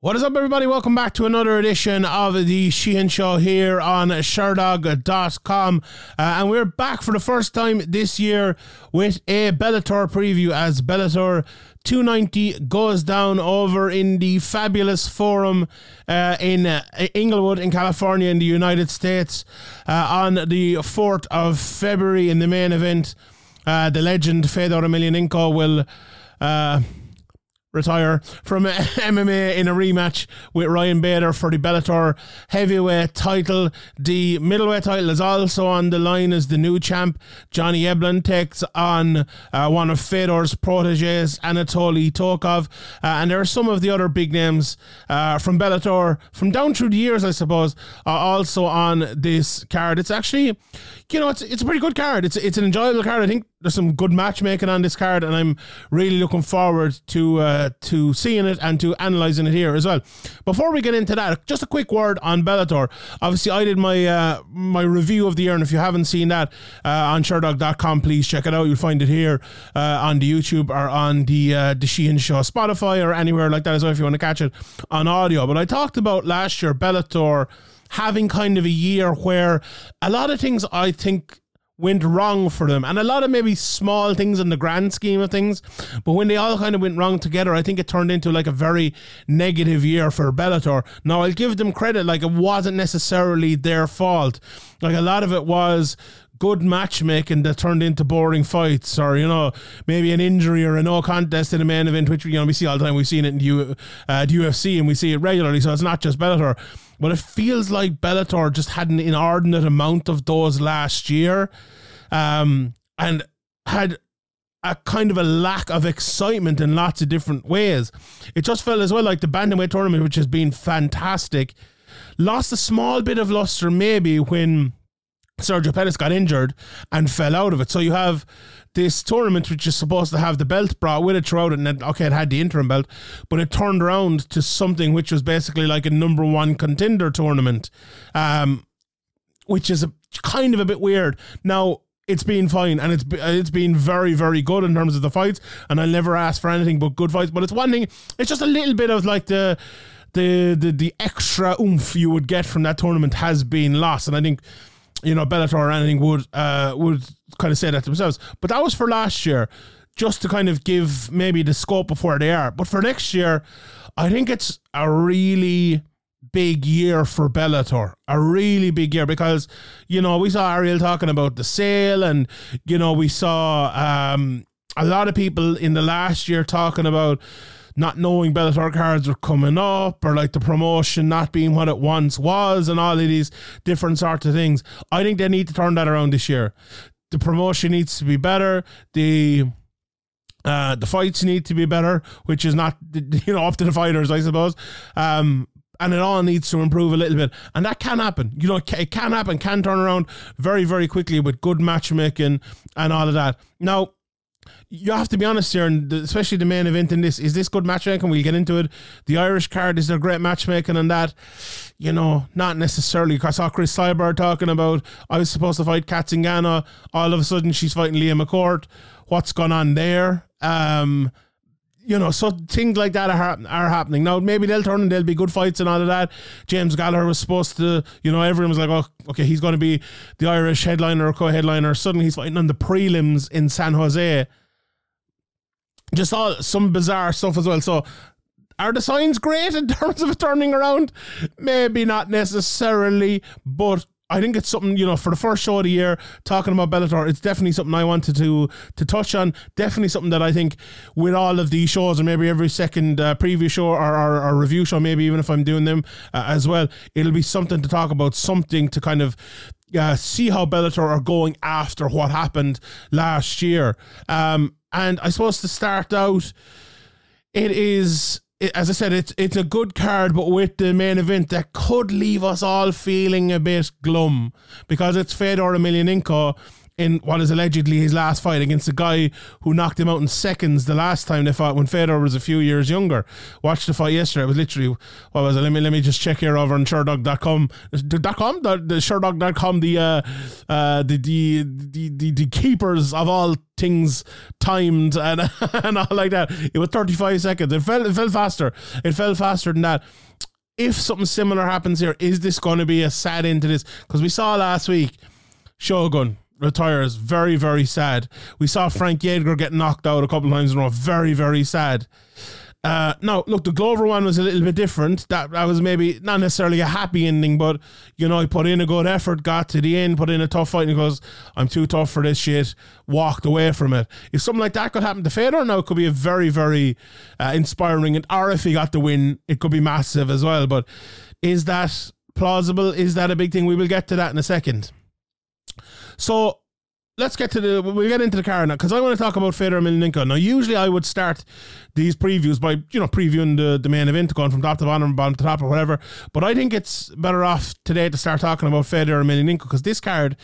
What is up, everybody? Welcome back to another edition of the Sheehan Show here on Sherdog.com. Uh, and we're back for the first time this year with a Bellator preview as Bellator 290 goes down over in the fabulous forum uh, in uh, Inglewood, in California, in the United States, uh, on the 4th of February in the main event. Uh, the legend Fedor Emelianenko will retire from MMA in a rematch with Ryan Bader for the Bellator heavyweight title. The middleweight title is also on the line as the new champ. Johnny Eblen takes on uh, one of Fedor's proteges, Anatoly Tokov. Uh, and there are some of the other big names uh, from Bellator from down through the years, I suppose, are also on this card. It's actually, you know, it's, it's a pretty good card. It's, it's an enjoyable card. I think there's some good matchmaking on this card, and I'm really looking forward to uh, to seeing it and to analysing it here as well. Before we get into that, just a quick word on Bellator. Obviously, I did my uh, my review of the year, and if you haven't seen that uh, on Sherdog.com, please check it out. You'll find it here uh, on the YouTube or on the uh, the Sheehan Show, Spotify, or anywhere like that as well if you want to catch it on audio. But I talked about last year Bellator having kind of a year where a lot of things I think went wrong for them. And a lot of maybe small things in the grand scheme of things. But when they all kind of went wrong together, I think it turned into like a very negative year for Bellator. Now, I'll give them credit, like it wasn't necessarily their fault. Like a lot of it was good matchmaking that turned into boring fights or, you know, maybe an injury or a no contest in a main event, which, you know, we see all the time. We've seen it in the, U, uh, UFC and we see it regularly. So it's not just Bellator. But it feels like Bellator just had an inordinate amount of those last year um, and had a kind of a lack of excitement in lots of different ways. It just felt as well like the bantamweight tournament, which has been fantastic, lost a small bit of luster maybe when Sergio Pettis got injured and fell out of it. So you have this tournament which is supposed to have the belt brought with it throughout it, and then, okay, it had the interim belt, but it turned around to something which was basically like a number one contender tournament, um, which is a, kind of a bit weird. Now, it's been fine and it's it's been very very good in terms of the fights and I'll never ask for anything but good fights but it's one thing it's just a little bit of like the the the, the extra oomph you would get from that tournament has been lost and I think you know Bellator or anything would uh would kind of say that themselves. But that was for last year just to kind of give maybe the scope of where they are. But for next year I think it's a really big year for Bellator, a really big year because you know we saw Ariel talking about the sale, and you know we saw um, a lot of people in the last year talking about not knowing Bellator cards are coming up or like the promotion not being what it once was and all of these different sorts of things. I think they need to turn that around this year. The promotion needs to be better. The uh, the fights need to be better, which is not you know up to the fighters, I suppose. Um, and it all needs to improve a little bit. And that can happen. You know, it can happen, can turn around very, very quickly with good matchmaking and all of that. Now, you have to be honest here, and especially the main event in this. Is this good matchmaking? We'll get into it. The Irish card, is there great matchmaking and that? You know, not necessarily. I saw Cris Cyborg talking about I was supposed to fight Cat Zingano. All of a sudden, she's fighting Leah McCourt. What's gone on there? Um, you know, so things like that are, are happening. Now, maybe they'll turn and they'll be good fights and all of that. James Gallagher was supposed to, you know, everyone was like, oh, okay, he's going to be the Irish headliner or co headliner. Suddenly he's fighting on the prelims in San Jose. Just all some bizarre stuff as well. So, are the signs great in terms of turning around? Maybe not necessarily, but I think it's something you know for the first show of the year talking about Bellator. It's definitely something I wanted to to touch on. Definitely something that I think with all of these shows, or maybe every second uh, preview show or, or, or, review show, maybe even if I'm doing them uh, as well, it'll be something to talk about. Something to kind of uh, see how Bellator are going after what happened last year. Um, and I suppose to start out, it is as I said, it's it's a good card, but with the main event that could leave us all feeling a bit glum. Because it's Fedor Emelianenko in what is allegedly his last fight against a guy who knocked him out in seconds the last time they fought when Fedor was a few years younger. Watched the fight yesterday. It was literally what was it? Let me let me just check here over on Sherdog.com. .com the, the Sherdog.com the uh, uh, the, the the the the keepers of all things timed and and all like that. It was 35 seconds. It fell it fell faster. It fell faster than that if something similar happens here, is this going to be a sad end to this? Because we saw last week Shogun retires. Very, very sad. We saw Frank Edgar get knocked out a couple times in a row. Very, very sad. Uh, now, look, the Glover one was a little bit different. That, that was maybe not necessarily a happy ending, but you know, he put in a good effort, got to the end, put in a tough fight, and he goes, "I'm too tough for this shit." Walked away from it. If something like that could happen to Fedor, now it could be a very, very uh, inspiring. And or if he got the win, it could be massive as well. But is that plausible? Is that a big thing? We will get to that in a second. So let's get to the we'll get into the car now because I want to talk about Fedor Emelianenko. Now, usually I would start these previews by you know previewing the, the main event, going from top to bottom, bottom to top, or whatever. But I think it's better off today to start talking about Fedor Emelianenko because this card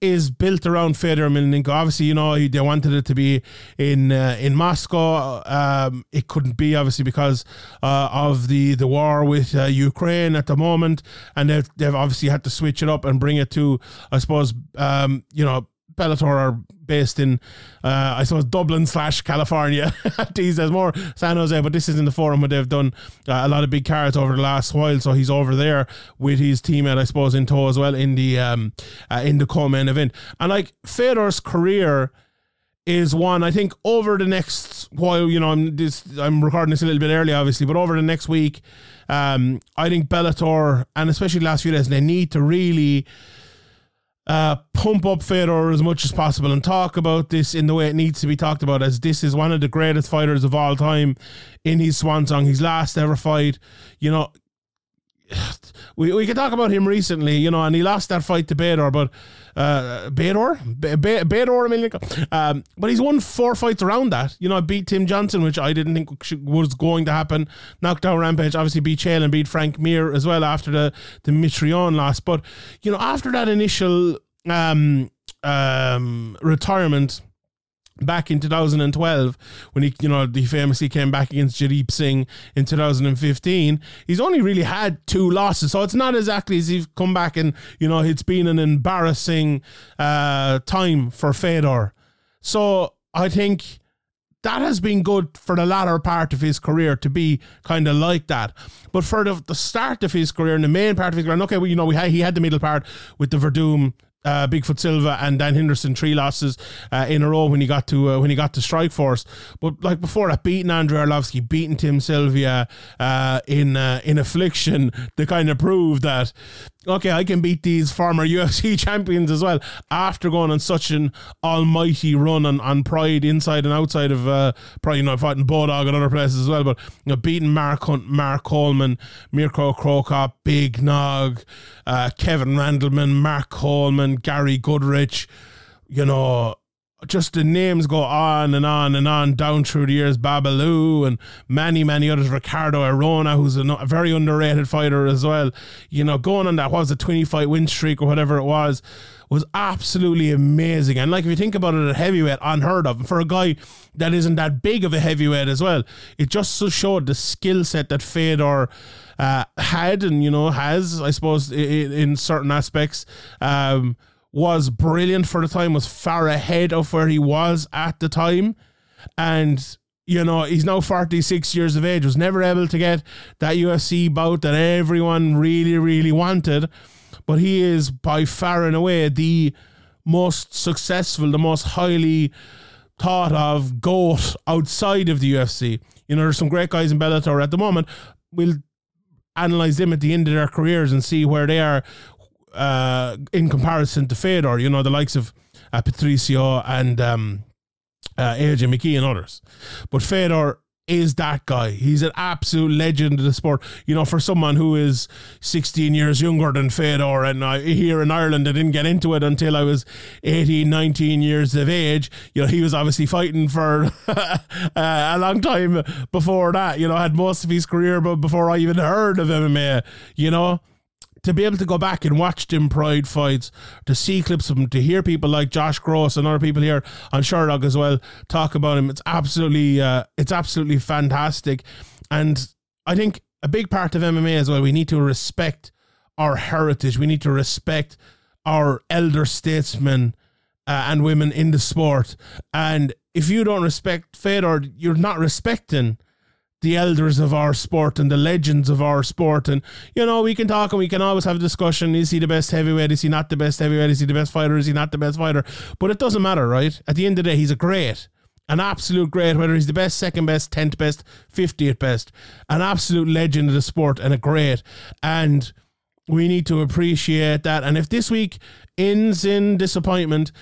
is built around Fedor Emelianenko. Obviously, you know they wanted it to be in uh, in Moscow. Um, it couldn't be obviously because uh, of the the war with uh, Ukraine at the moment, and they've, they've obviously had to switch it up and bring it to I suppose um, you know Bellator are based in, uh, I suppose, Dublin slash California. These days more San Jose, but this is in the forum where they've done uh, a lot of big cards over the last while. So he's over there with his teammate, I suppose, in tow as well in the um, uh, in the co-main event. And like Fedor's career is one I think over the next while. You know, I'm this I'm recording this a little bit early, obviously, but over the next week, um, I think Bellator and especially the last few days they need to really uh, pump up Fedor as much as possible and talk about this in the way it needs to be talked about, as this is one of the greatest fighters of all time in his swan song, his last ever fight. You know, we, we could talk about him recently, you know, and he lost that fight to Bader, but uh, Bader, Bader, um, but he's won four fights around that. You know, I beat Tim Johnson, which I didn't think was going to happen. Knocked out Rampage, obviously beat Chael and beat Frank Mir as well after the the Mitrione loss. But you know, after that initial um, um, retirement back in 2012 when he you know he famously came back against Jaideep Singh in 2015 he's only really had two losses so it's not exactly as he's come back and you know it's been an embarrassing uh, time for Fedor so I think that has been good for the latter part of his career to be kind of like that. But for the, the start of his career and the main part of his career, okay, well, you know, we had, he had the middle part with the Werdum uh, Bigfoot Silva and Dan Henderson three losses uh, in a row when he got to uh, when he got to Strikeforce. But like before that, beating Andrei Arlovski, beating Tim Sylvia uh, in uh, in affliction to kind of prove that okay, I can beat these former UFC champions as well after going on such an almighty run on, on Pride inside and outside of uh, Pride, you know, fighting Bodog and other places as well, but you know, beating Mark Hunt, Mark Coleman, Mirko Cro Cop, Big Nog, uh, Kevin Randleman, Mark Coleman, Gary Goodridge, you know, just the names go on and on and on down through the years. Babalu and many, many others. Ricardo Arona, who's a, a, very underrated fighter as well. You know, going on that what was a 20 fight win streak or whatever it was, was absolutely amazing. And like if you think about it at heavyweight, unheard of. for a guy that isn't that big of a heavyweight as well, it just so showed the skill set that Fedor uh, had and you know has, I suppose, in, in certain aspects. Um, was brilliant for the time, was far ahead of where he was at the time. And, you know, he's now 46 years of age, was never able to get that UFC bout that everyone really, really wanted. But he is by far and away the most successful, the most highly thought of GOAT outside of the UFC. You know, there's some great guys in Bellator at the moment. We'll analyze them at the end of their careers and see where they are uh, in comparison to Fedor, you know, the likes of uh, Patricio and um, uh, AJ McKee and others. But Fedor is that guy. He's an absolute legend of the sport. You know, for someone who is 16 years younger than Fedor, and I, here in Ireland, I didn't get into it until I was 18, 19 years of age. You know, he was obviously fighting for uh, a long time before that. You know, had most of his career, but before I even heard of MMA. You know, to be able to go back and watch them Pride fights, to see clips of him, to hear people like Josh Gross and other people here on Sherdog as well talk about him, it's absolutely uh, it's absolutely fantastic. And I think a big part of MMA as well, we need to respect our heritage. We need to respect our elder statesmen uh, and women in the sport. And if you don't respect Fedor, you're not respecting the elders of our sport and the legends of our sport. And, you know, we can talk and we can always have a discussion. Is he the best heavyweight? Is he not the best heavyweight? Is he the best fighter? Is he not the best fighter? But it doesn't matter, right? At the end of the day, he's a great, an absolute great, whether he's the best, second best, 10th best, 50th best, an absolute legend of the sport and a great. And we need to appreciate that. And if this week ends in disappointment,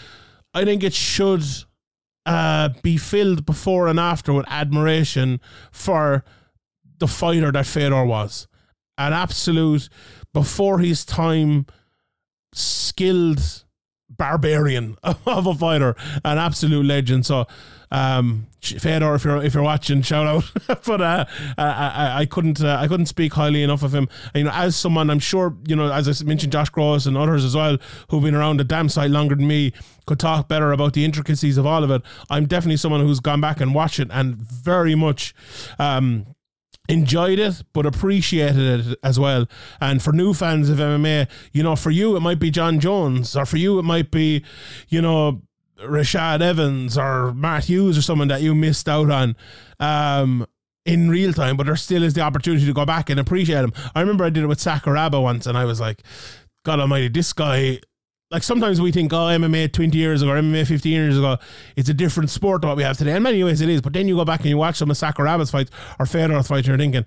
I think it should uh, be filled before and after with admiration for the fighter that Fedor was. An absolute, before his time, skilled barbarian of a fighter, an absolute legend. So, um, Fedor, if you're if you're watching, shout out. but uh, I, I couldn't uh, I couldn't speak highly enough of him. You know, as someone, I'm sure you know, as I mentioned, Josh Gross and others as well, who've been around the damn site longer than me, could talk better about the intricacies of all of it. I'm definitely someone who's gone back and watched it and very much. Um, enjoyed it, but appreciated it as well. And for new fans of MMA, you know, for you, it might be Jon Jones, or for you, it might be, you know, Rashad Evans or Matt Hughes or someone that you missed out on. Um, in real time, but there still is the opportunity to go back and appreciate them. I remember I did it with Sakuraba once, and I was like, God Almighty, this guy like sometimes we think, oh, MMA 20 years ago MMA 15 years ago, it's a different sport to what we have today. In many ways, it is. But then you go back and you watch some of Sakuraba's fights or Fedor's fights, you're thinking,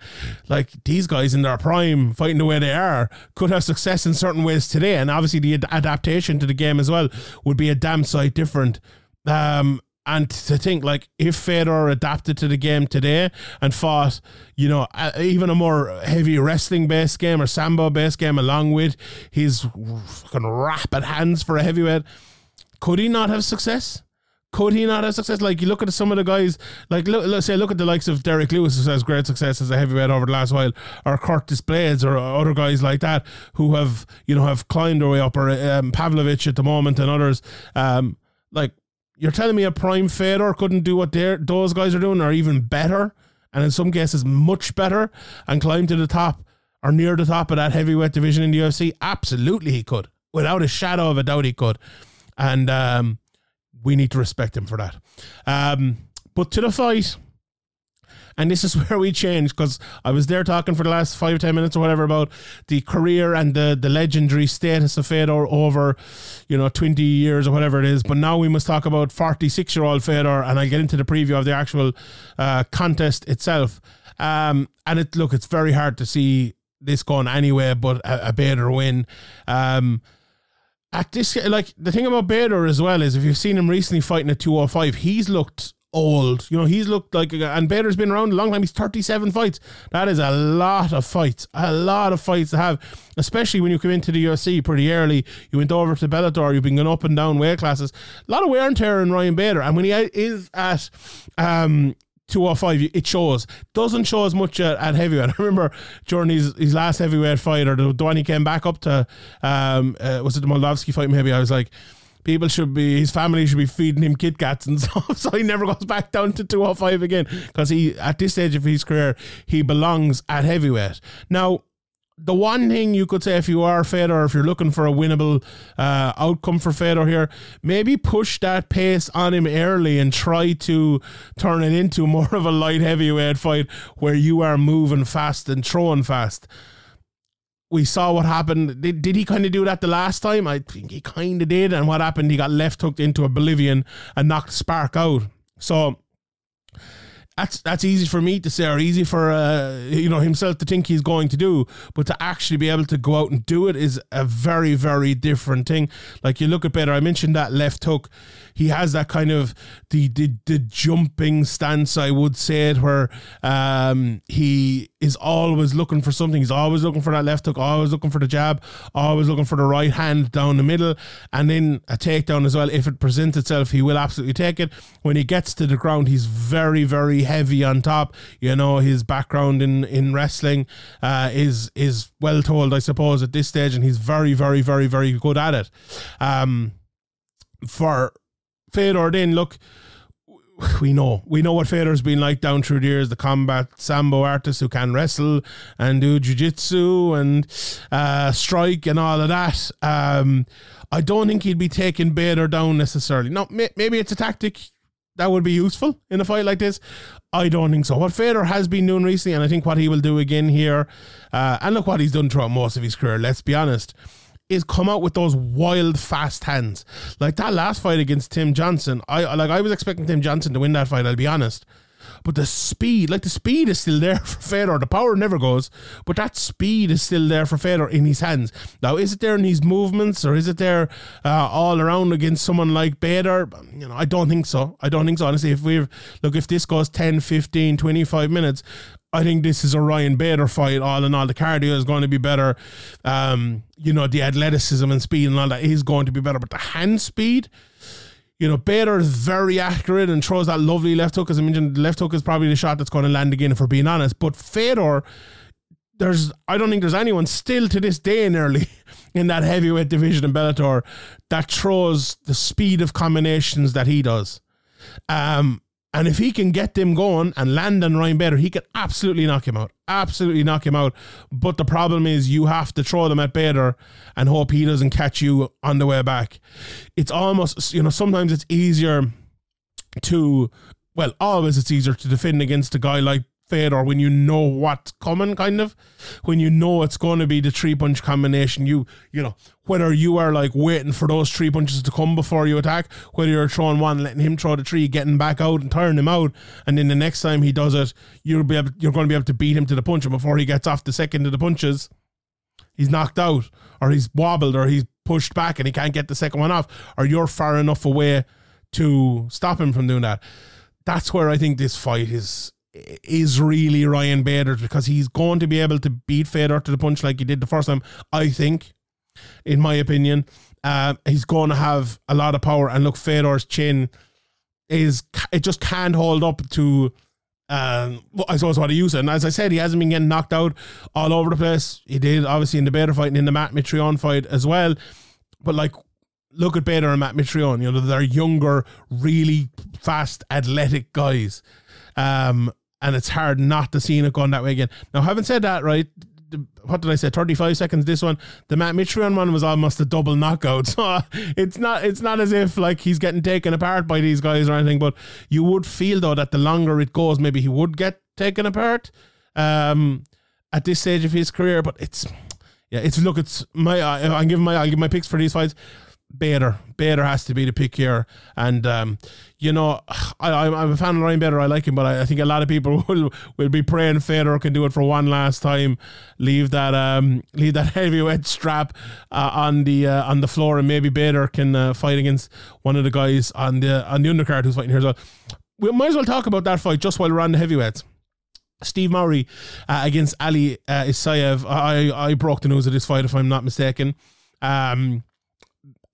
like, these guys in their prime, fighting the way they are, could have success in certain ways today. And obviously, the ad- adaptation to the game as well would be a damn sight different. Um, and to think like if Fedor adapted to the game today and fought, you know, even a more heavy wrestling based game or sambo based game along with his fucking rapid hands for a heavyweight, could he not have success? Could he not have success? Like you look at some of the guys, like look, let's say look at the likes of Derrick Lewis, who has great success as a heavyweight over the last while, or Curtis Blaydes, or other guys like that who have you know have climbed their way up, or um, Pavlovich at the moment, and others. Um, like you're telling me a prime Fedor couldn't do what those guys are doing, or even better, and in some cases much better, and climb to the top or near the top of that heavyweight division in the UFC? Absolutely, he could, without a shadow of a doubt, he could, and um, we need to respect him for that. Um, but to the fight. And this is where we change because I was there talking for the last five, ten minutes or whatever about the career and the, the legendary status of Fedor over, you know, 20 years or whatever it is. But now we must talk about 46 year old Fedor, and I'll get into the preview of the actual uh, contest itself. Um, and it look, it's very hard to see this going anywhere but a, a Bader win. Um, at this, like the thing about Bader as well is if you've seen him recently fighting at 205, he's looked old. You know, he's looked like, a, and Bader's been around a long time. He's 37 fights. That is a lot of fights, a lot of fights to have, especially when you come into the UFC pretty early. You went over to Bellator, you've been going up and down weight classes. A lot of wear and tear in Ryan Bader. And when he is at, um, 205 it shows doesn't show as much at, at, heavyweight I remember during his, his last heavyweight fight or the, the one he came back up to um, uh, was it the Moldavsky fight maybe I was like people should be his family should be feeding him Kit Kats and stuff, so he never goes back down to 205 again because he at this stage of his career he belongs at heavyweight. Now, the one thing you could say if you are Fedor, if you're looking for a winnable uh, outcome for Fedor here, maybe push that pace on him early and try to turn it into more of a light heavyweight fight where you are moving fast and throwing fast we saw what happened. Did, did he kind of do that the last time? I think he kind of did. And what happened? He got left hooked into oblivion and knocked Spark out. So that's that's easy for me to say, or easy for uh, you know himself to think he's going to do, but to actually be able to go out and do it is a very very different thing. Like you look at Bader, I mentioned that left hook. He has that kind of the the, the jumping stance, I would say it, where um, he is always looking for something. He's always looking for that left hook, always looking for the jab, always looking for the right hand down the middle, and then a takedown as well. If it presents itself, he will absolutely take it. When he gets to the ground, he's very very heavy on top. You know, his background in in wrestling uh, is is well told, I suppose, at this stage, and he's very, very, very, very good at it. Um, for Fedor, then look we know we know what Fedor's been like down through the years. The combat sambo artist who can wrestle and do jiu-jitsu and uh, strike and all of that. Um, I don't think he'd be taking Bader down necessarily. No, may- maybe it's a tactic that would be useful in a fight like this. I don't think so. What Fedor has been doing recently, and I think what he will do again here, uh, and look what he's done throughout most of his career. Let's be honest is come out with those wild fast hands. Like that last fight against Tim Johnson, I like I was expecting Tim Johnson to win that fight, I'll be honest. But the speed, like the speed is still there for Fedor. The power never goes, but that speed is still there for Fedor in his hands. Now, is it there in his movements or is it there uh, all around against someone like Bader? You know, I don't think so. I don't think so. Honestly, if we've, look, if this goes 10, 15, 25 minutes, I think this is a Ryan Bader fight. All in all, the cardio is going to be better. Um, you know, the athleticism and speed and all that is going to be better, but the hand speed. You know, Bader is very accurate and throws that lovely left hook. As I mentioned, the left hook is probably the shot that's going to land again, if we're being honest. But Fedor, there's I don't think there's anyone still to this day in early in that heavyweight division in Bellator that throws the speed of combinations that he does. Um, and if he can get them going and land on Ryan Bader, he can absolutely knock him out. Absolutely knock him out. But the problem is you have to throw them at Bader and hope he doesn't catch you on the way back. It's almost, you know, sometimes it's easier to, well, always it's easier to defend against a guy like Fedor when you know what's coming, kind of. When you know it's going to be the three punch combination, you you know whether you are like waiting for those three punches to come before you attack, whether you're throwing one, letting him throw the three, getting back out and turning him out, and then the next time he does it, you'll be able, you're going to be able to beat him to the punch, and before he gets off the second of the punches, he's knocked out, or he's wobbled, or he's pushed back, and he can't get the second one off, or you're far enough away to stop him from doing that. That's where I think this fight is is really Ryan Bader because he's going to be able to beat Fedor to the punch like he did the first time. I think, in my opinion, uh, he's going to have a lot of power. And look, Fedor's chin is it just can't hold up to. Um, I suppose what he used, and as I said, he hasn't been getting knocked out all over the place. He did obviously in the Bader fight and in the Matt Mitrione fight as well. But like, look at Bader and Matt Mitrione. You know, they're younger, really fast, athletic guys. Um, and it's hard not to see it going that way again. Now, having said that, right, what did I say? Thirty five seconds. This one, the Matt Mitrione one was almost a double knockout. So it's not it's not as if like he's getting taken apart by these guys or anything. But you would feel though that the longer it goes, maybe he would get taken apart. Um, at this stage of his career, but it's yeah, it's look, it's my I'm giving my I'll give my picks for these fights. Bader. Bader has to be the pick here. And, um, you know, I, I'm a fan of Ryan Bader. I like him, but I, I, think a lot of people will, will be praying Fedor can do it for one last time. Leave that um, leave that heavyweight strap uh, on the uh, on the floor, and maybe Bader can uh, fight against one of the guys on the on the undercard who's fighting here as well. We might as well talk about that fight just while we're on the heavyweights. Steve Mowry uh, against Ali uh, Isaev. I I broke the news of this fight, if I'm not mistaken. Um,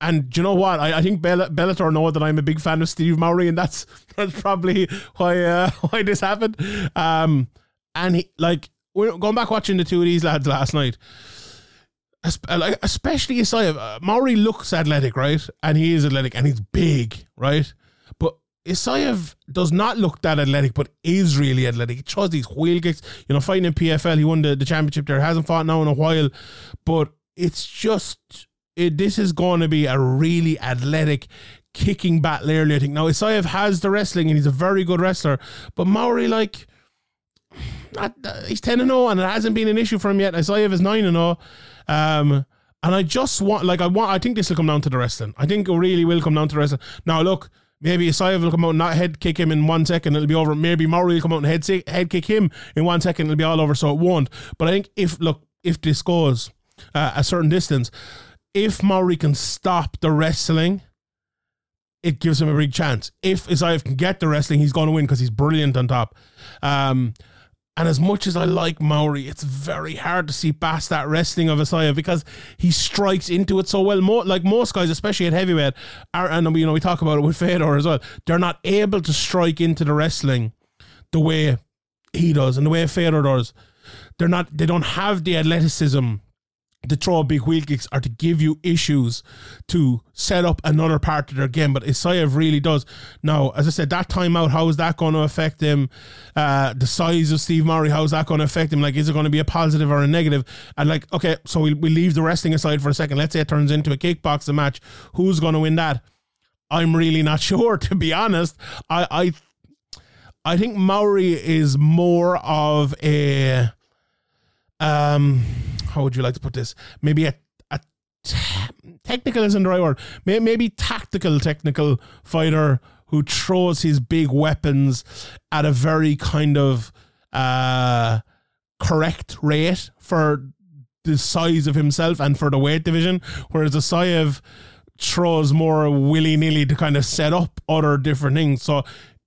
and you know what? I, I think Bell- Bellator know that I'm a big fan of Steve Mowry, and that's that's probably why uh, why this happened. Um, and he like we're going back watching the two of these lads last night. Like especially Isaev, uh, Mowry looks athletic, right? And he is athletic, and he's big, right? But Isaev does not look that athletic, but is really athletic. He throws these wheel kicks. You know, fighting in PFL, he won the, the championship there. Hasn't fought now in a while, but it's just it, this is going to be a really athletic kicking battle early, I think. Now, Isaev has the wrestling and he's a very good wrestler, but Mowry, like, not, uh, he's 10 and 0 and it hasn't been an issue for him yet. Isaev is 9 and 0. Um, and I just want, like, I want, I think this will come down to the wrestling. I think it really will come down to the wrestling. Now, look, maybe Isaev will come out and not head kick him in one second, it'll be over. Maybe Mowry will come out and head, head kick him in one second, it'll be all over, so it won't. But I think if, look, if this goes uh, a certain distance, if Mowry can stop the wrestling, it gives him a big chance. If Isaev can get the wrestling, he's going to win because he's brilliant on top. Um, and as much as I like Mowry, it's very hard to see past that wrestling of Isaev because he strikes into it so well. More like most guys, especially at heavyweight, are, and you know we talk about it with Fedor as well. They're not able to strike into the wrestling the way he does and the way Fedor does. They're not. They don't have the athleticism to throw big wheel kicks or to give you issues to set up another part of their game. But Isaev really does. Now, as I said, that timeout, how is that going to affect him? Uh, the size of Steve Mowry, how is that going to affect him? Like, is it going to be a positive or a negative? And like, okay, so we we leave the wrestling aside for a second. Let's say it turns into a kickboxing match. Who's going to win that? I'm really not sure, to be honest. I I I think Mowry is more of a um how would you like to put this? Maybe a, a t- technical isn't the right word. Maybe, tactical, technical fighter who throws his big weapons at a very kind of uh, correct rate for the size of himself and for the weight division, whereas Isaev throws more willy nilly to kind of set up other different things. So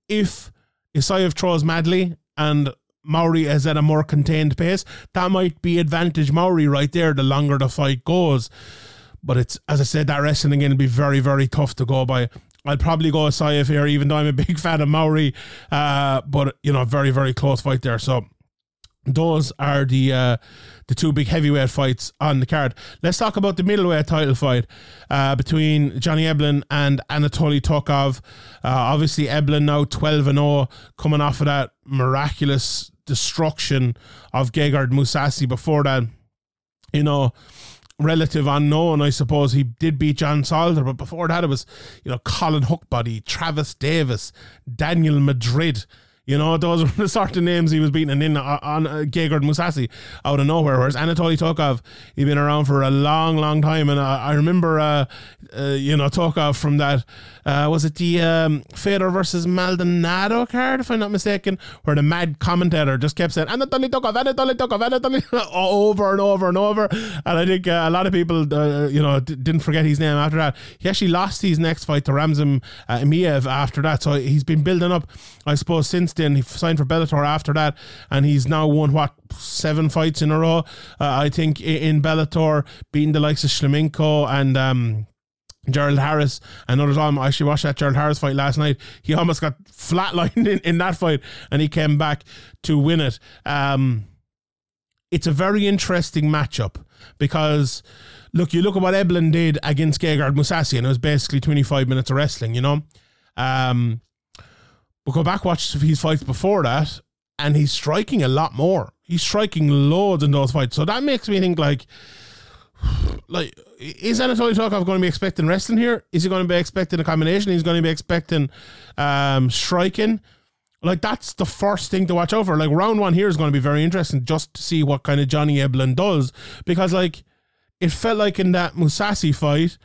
if Isaev throws madly and Mowry is at a more contained pace, that might be advantage Mowry right there the longer the fight goes. But it's as I said, that wrestling again will be very, very tough to go by. I'd probably go Isaev here, even though I'm a big fan of Mowry. Uh, but you know, very, very close fight there. So those are the uh, the two big heavyweight fights on the card. Let's talk about the middleweight title fight uh, between Johnny Eblen and Anatoly Tokov. Uh, obviously, Eblen now 12 and 0, coming off of that miraculous destruction of Gegard Mousasi before that. You know, relative unknown, I suppose. He did beat John Salter, but before that, it was, you know, Collin Huckbody, Travis Davis, Daniel Madrid. You know, those were the sort of names he was beating in on, on uh, Gegard Mousasi out of nowhere. Whereas Anatoly Tokov, he'd been around for a long, long time. And I, I remember, uh, uh, you know, Tokov from that, uh, was it the um, versus Maldonado card, if I'm not mistaken, where the mad commentator just kept saying, Anatoly Tokov, Anatoly Tokov, Anatoly over and over and over. And I think uh, a lot of people, uh, you know, d- didn't forget his name after that. He actually lost his next fight to Ramzan uh, Emeev after that. So he's been building up, I suppose, since then. He signed for Bellator after that, and he's now won what seven fights in a row. Uh, I think in Bellator, beating the likes of Shlemenko and. Um, Gerald Harris and others on. I actually watched that Gerald Harris fight last night. He almost got flatlined in, in that fight and he came back to win it. Um, it's a very interesting matchup because look, you look at what Eblen did against Gegard Mousasi and it was basically 25 minutes of wrestling, you know? Um, but go back watch his fights before that, and he's striking a lot more. He's striking loads in those fights. So that makes me think like, like is Anatoly Tokov going to be expecting wrestling here? Is he going to be expecting a combination? He's going to be expecting um, striking. Like that's the first thing to watch over. Like round one here is going to be very interesting just to see what kind of Johnny Eblen does because like it felt like in that Mousasi fight,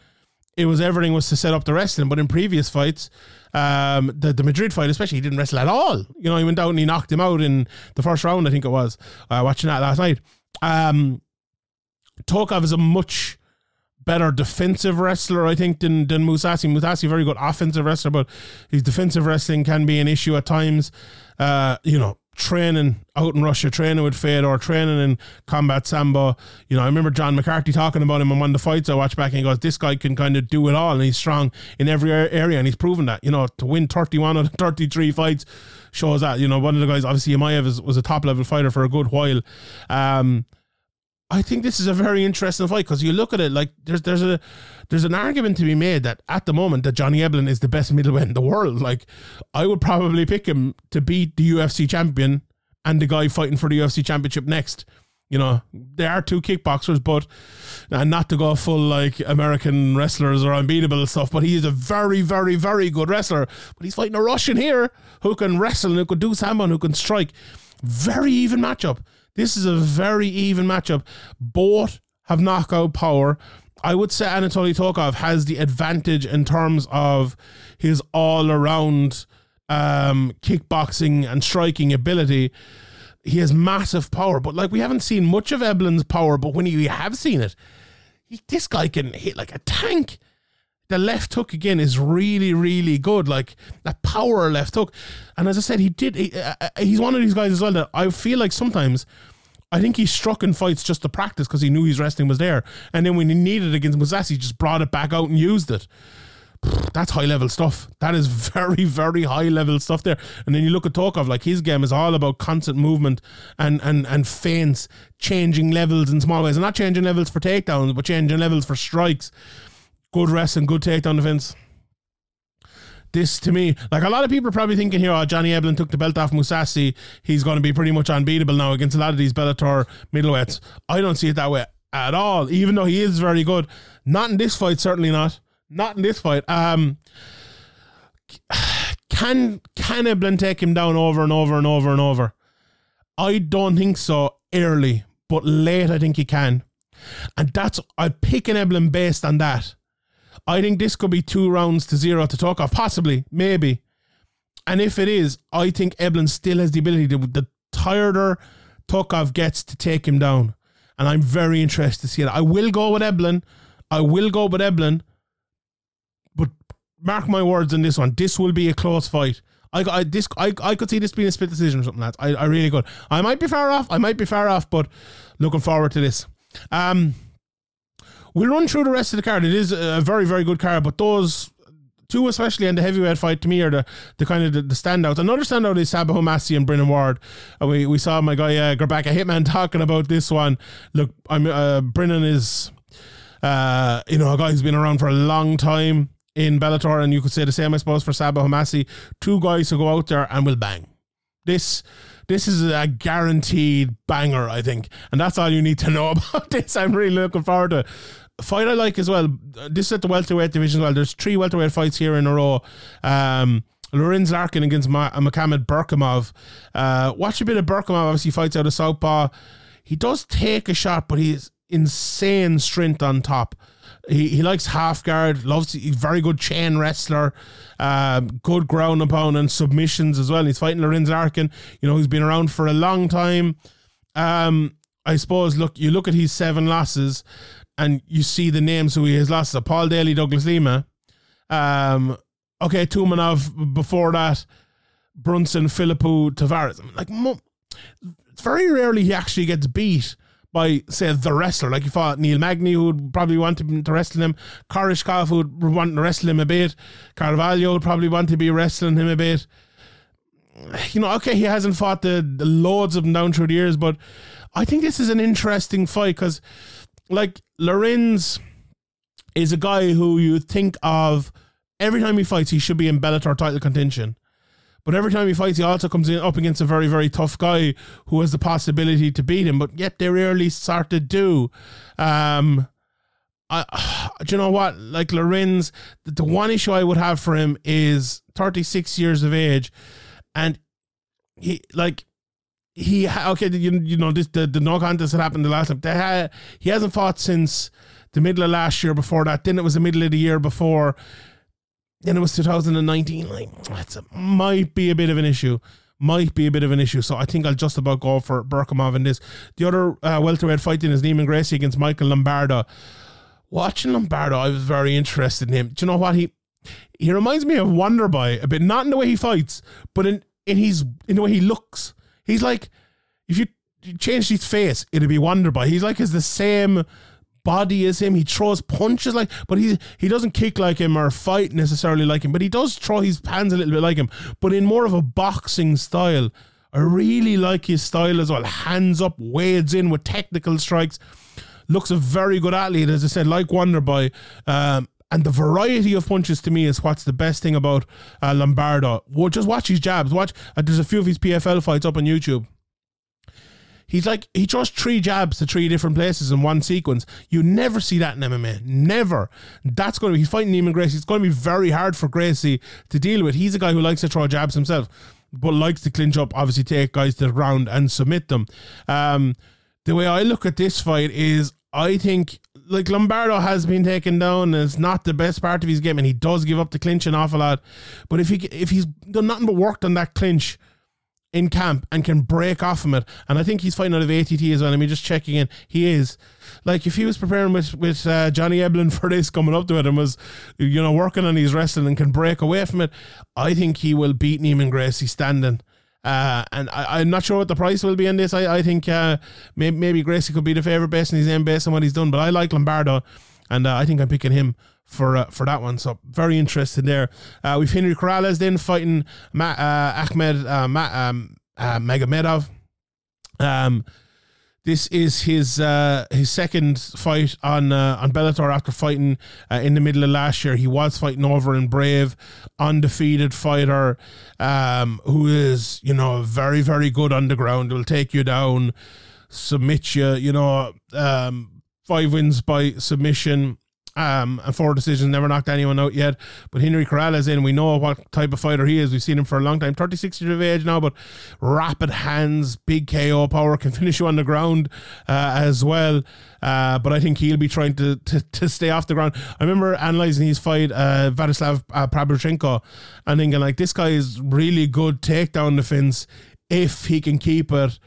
it was everything was to set up the wrestling, but in previous fights, um, the the Madrid fight, especially, he didn't wrestle at all. You know, he went out and he knocked him out in the first round. I think it was uh, watching that last night. Um, Tokov is a much better defensive wrestler, I think, than than Musasi. Mousasi, very good offensive wrestler, but his defensive wrestling can be an issue at times. Uh, you know, training out in Russia, training with Fedor, training in combat sambo. You know, I remember John McCarthy talking about him in one of the fights I watched back and he goes, This guy can kind of do it all and he's strong in every area and he's proven that. You know, to win 31 out of 33 fights shows that. You know, one of the guys, obviously, Emeev was, was a top level fighter for a good while. Um, I think this is a very interesting fight because you look at it like there's there's a there's an argument to be made that at the moment that Johnny Eblen is the best middleweight in the world. Like I would probably pick him to beat the UFC champion and the guy fighting for the UFC championship next. You know, they are two kickboxers, but and not to go full like American wrestlers or unbeatable stuff, but he is a very, very, very good wrestler. But he's fighting a Russian here who can wrestle and who can do sambo who can strike. Very even matchup. This is a very even matchup. Both have knockout power. I would say Anatoly Tokov has the advantage in terms of his all around um, kickboxing and striking ability. He has massive power, but like we haven't seen much of Eblen's power, but when you have seen it, he, this guy can hit like a tank. The left hook again is really, really good. Like that power left hook, and as I said, he did. He, uh, uh he's one of these guys as well that I feel like sometimes I think he struck in fights just to practice because he knew his wrestling was there. And then when he needed it against Mousasi, he just brought it back out and used it. that's high level stuff. That is very, very high level stuff there. And then you look at Tokov, like his game is all about constant movement and and and feints, changing levels in small ways, and not changing levels for takedowns, but changing levels for strikes. Good wrestling, good takedown defense. This to me, like a lot of people are probably thinking here, oh, Johnny Eblen took the belt off Mousasi. He's going to be pretty much unbeatable now against a lot of these Bellator middleweights. I don't see it that way at all, even though he is very good. Not in this fight, certainly not. Not in this fight. Um, can can Eblen take him down over and over and over and over? I don't think so early, but late I think he can. And that's I pick an Eblen based on that. I think this could be two rounds to zero to talk Tokov, possibly, maybe. And if it is, I think Eblen still has the ability to the tireder Tokov gets to take him down. And I'm very interested to see it. I will go with Eblen. I will go with Eblen. But mark my words on this one. This will be a close fight. I, I this I, I could see this being a split decision or something like that. I, I really could. I might be far off. I might be far off, but looking forward to this. Um We'll run through the rest of the card. It is a very, very good card, but those two, especially in the heavyweight fight, to me are the, the kind of the, the standouts. Another standout is Sabah Homasi and Brennan Ward. Uh, we we saw my guy uh, Grabaka Hitman talking about this one. Look, I'm uh, Brennan is uh, you know a guy who's been around for a long time in Bellator, and you could say the same, I suppose, for Sabah Homasi. Two guys who go out there and will bang. This this is a guaranteed banger, I think, and that's all you need to know about this. I'm really looking forward to it fight I like as well. This is at the welterweight division as well. There's three welterweight fights here in a row. Um, Lorenz Larkin against Ma- Makhmud Berkhamov. Uh, watch a bit of Berkhamov. Obviously, fights out of southpaw. He does take a shot, but he's insane strength on top. He, he likes half guard, loves he's very good chain wrestler, um, good ground opponent, submissions as well. He's fighting Lorenz Larkin, you know, he's been around for a long time. Um, I suppose look you look at his seven losses and you see the names who he has lost. So Paul Daly, Douglas Lima. Um, okay, Tumenov before that, Brunson, Philippou, Tavares. Like, very rarely he actually gets beat by, say, the wrestler. Like he fought Neil Magny, who would probably want to, wrestle him. Koreshkov, who would want to wrestle him a bit. Carvalho would probably want to be wrestling him a bit. You know, okay, he hasn't fought the, the loads of them down through the years, but I think this is an interesting fight because like Lorenz is a guy who you think of every time he fights, he should be in Bellator title contention. But every time he fights, he also comes in up against a very, very tough guy who has the possibility to beat him. But yet they rarely sort of do. Um, I, do you know what? Like Lorenz, the, the one issue I would have for him is 36 years of age, and he like he okay, you, you know this the, the no contest that happened the last time. Had, he hasn't fought since the middle of last year. Before that, then it was the middle of the year before. Then it was 2019. Like it might be a bit of an issue. Might be a bit of an issue. So I think I'll just about go for Berkhamov in this. The other uh, welterweight fighting is Neiman Gracie against Michael Lombardo. Watching Lombardo, I was very interested in him. Do you know what he? He reminds me of Wonderboy a bit, not in the way he fights, but in in his in the way he looks He's like, if you change his face, it'd be Wonderboy. He's like has the same body as him. He throws punches like, but he he doesn't kick like him or fight necessarily like him. But he does throw his hands a little bit like him, but in more of a boxing style. I really like his style as well. Hands up, wades in with technical strikes. Looks a very good athlete, as I said, like Wonderboy. Um, and the variety of punches to me is what's the best thing about uh, Lombardo. Well, just watch his jabs. Watch. Uh, there's a few of his PFL fights up on YouTube. He's like he throws three jabs to three different places in one sequence. You never see that in MMA. Never. That's going to be he's fighting Neiman Gracie. It's going to be very hard for Gracie to deal with. He's a guy who likes to throw jabs himself, but likes to clinch up. Obviously, take guys to the ground and submit them. Um, the way I look at this fight is I think like Lombardo has been taken down and it's not the best part of his game and he does give up the clinch an awful lot. But if he if he's done nothing but worked on that clinch in camp and can break off from it, and I think he's fighting out of ATT as well. I mean, just checking in, he is. Like if he was preparing with with uh, Johnny Eblen for this coming up to it and was, you know, working on his wrestling and can break away from it, I think he will beat Neiman Gracie standing. Uh, and I, am not sure what the price will be on this. I, I think uh, maybe, maybe Gracie could be the favourite based on his name, based on what he's done. But I like Lombardo, and uh, I think I'm picking him for uh, for that one. So very interesting there. Uh, we've Henry Corrales then fighting uh, Ahmed uh, Ma- um, uh. Um, this is his uh, his second fight on uh, on Bellator after fighting uh, in the middle of last year. He was fighting over in Brave, undefeated fighter, um, who is you know very very good on the ground. Will take you down, submit you. You know, um, five wins by submission um, and four decisions, never knocked anyone out yet. But Henry Corrales in. We know what type of fighter he is. We've seen him for a long time. 36 years of age now, but rapid hands, big KO power, can finish you on the ground uh, as well. Uh, but I think he'll be trying to, to, to stay off the ground. I remember analysing his fight, uh, Vladislav uh, Prabhuchenko, and thinking, like, this guy is really good takedown defense if he can keep it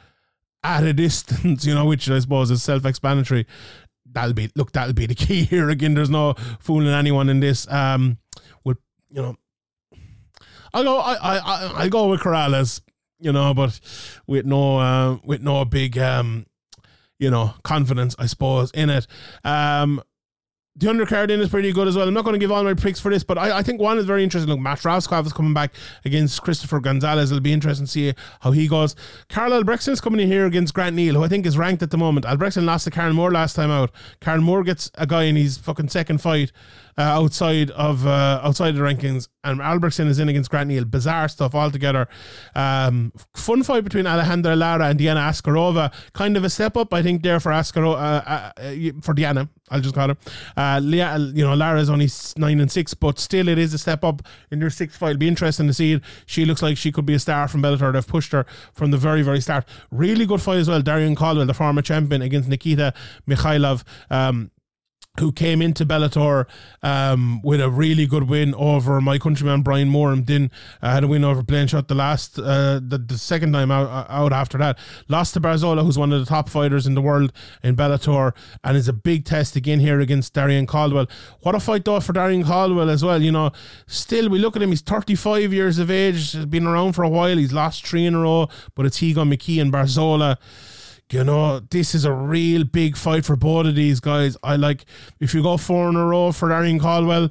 at a distance, you know, which I suppose is self explanatory that'll be look that'll be the key here again. There's no fooling anyone in this. Um, will you know? I'll go. I I I'll go with Corrales. You know, but with no uh, with no big um, you know, confidence, I suppose, in it. Um, the undercard in is pretty good as well. I'm not going to give all my picks for this, but I, I think one is very interesting. Look, Max Rohskopf is coming back against Christopher Gonzalez. It'll be interesting to see how he goes. Albrektsson is coming in here against Grant Neal, who I think is ranked at the moment. Albrektsson lost to Karen Moore last time out. Karen Moore gets a guy in his fucking second fight uh, outside of uh, outside the rankings, and Albrektsson is in against Grant Neal. Bizarre stuff altogether. Um, fun fight between Alejandra Lara and Diana Avsaragova. Kind of a step up, I think, there for Avsaragova uh, uh, for Diana. I'll just call her. Uh, Leah, you know, Lara's only nine and six, but still, it is a step up in their sixth fight. It'll be interesting to see it. She looks like she could be a star from Bellator. They've pushed her from the very, very start. Really good fight as well. Darrion Caldwell, the former champion, against Nikita Mikhailov. Um, who came into Bellator um, with a really good win over my countryman Brian Moore. And then uh, had a win over Blanchot the last uh, the, the second time out, uh, out after that. Lost to Barzola who's one of the top fighters in the world in Bellator and is a big test again here against Darrion Caldwell. What a fight though for Darrion Caldwell as well. You know still we look at him he's 35 years of age been around for a while. He's lost three in a row but it's Higon McKee and Barzola you know, this is a real big fight for both of these guys. I like if you go four in a row for Darrion Caldwell,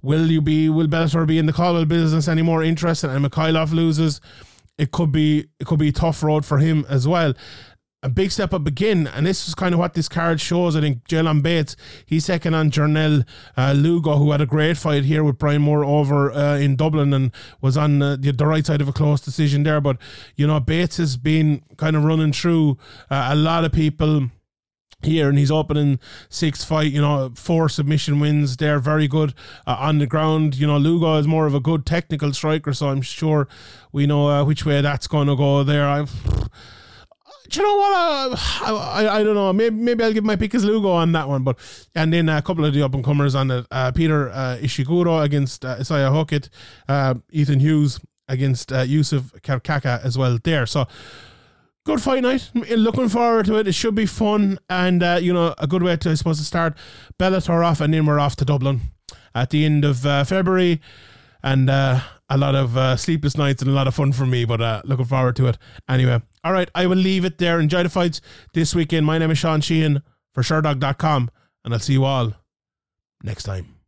will you be will Bellator be in the Caldwell business anymore interested and Mikhailov loses? It could be it could be a tough road for him as well a big step up again, and this is kind of what this card shows. I think Jaylon Bates, he's second on Jornel uh, Lugo, who had a great fight here with Brian Moore over uh, in Dublin and was on uh, the, the, right side of a close decision there. But, you know, Bates has been kind of running through uh, a lot of people here and he's opening sixth fight you know four submission wins they're very good uh, on the ground you know Lugo is more of a good technical striker so I'm sure we know uh, which way that's going to go there do you know what? Uh, I, I, I don't know. Maybe maybe I'll give my pick as Lugo on that one. But and then a couple of the up and comers on it. Uh, Peter uh, Ishiguro against uh, Isaiah Hokit, uh, Ethan Hughes against uh, Yusuf Karakaya as well there. So good fight night. Looking forward to it. It should be fun and uh, you know a good way to I suppose to start Bellator off and then we're off to Dublin at the end of February and a lot of sleepless nights and a lot of fun for me, but looking forward to it. Anyway, all right, I will leave it there. Enjoy the fights this weekend. My name is Sean Sheehan for Sherdog.com, and I'll see you all next time.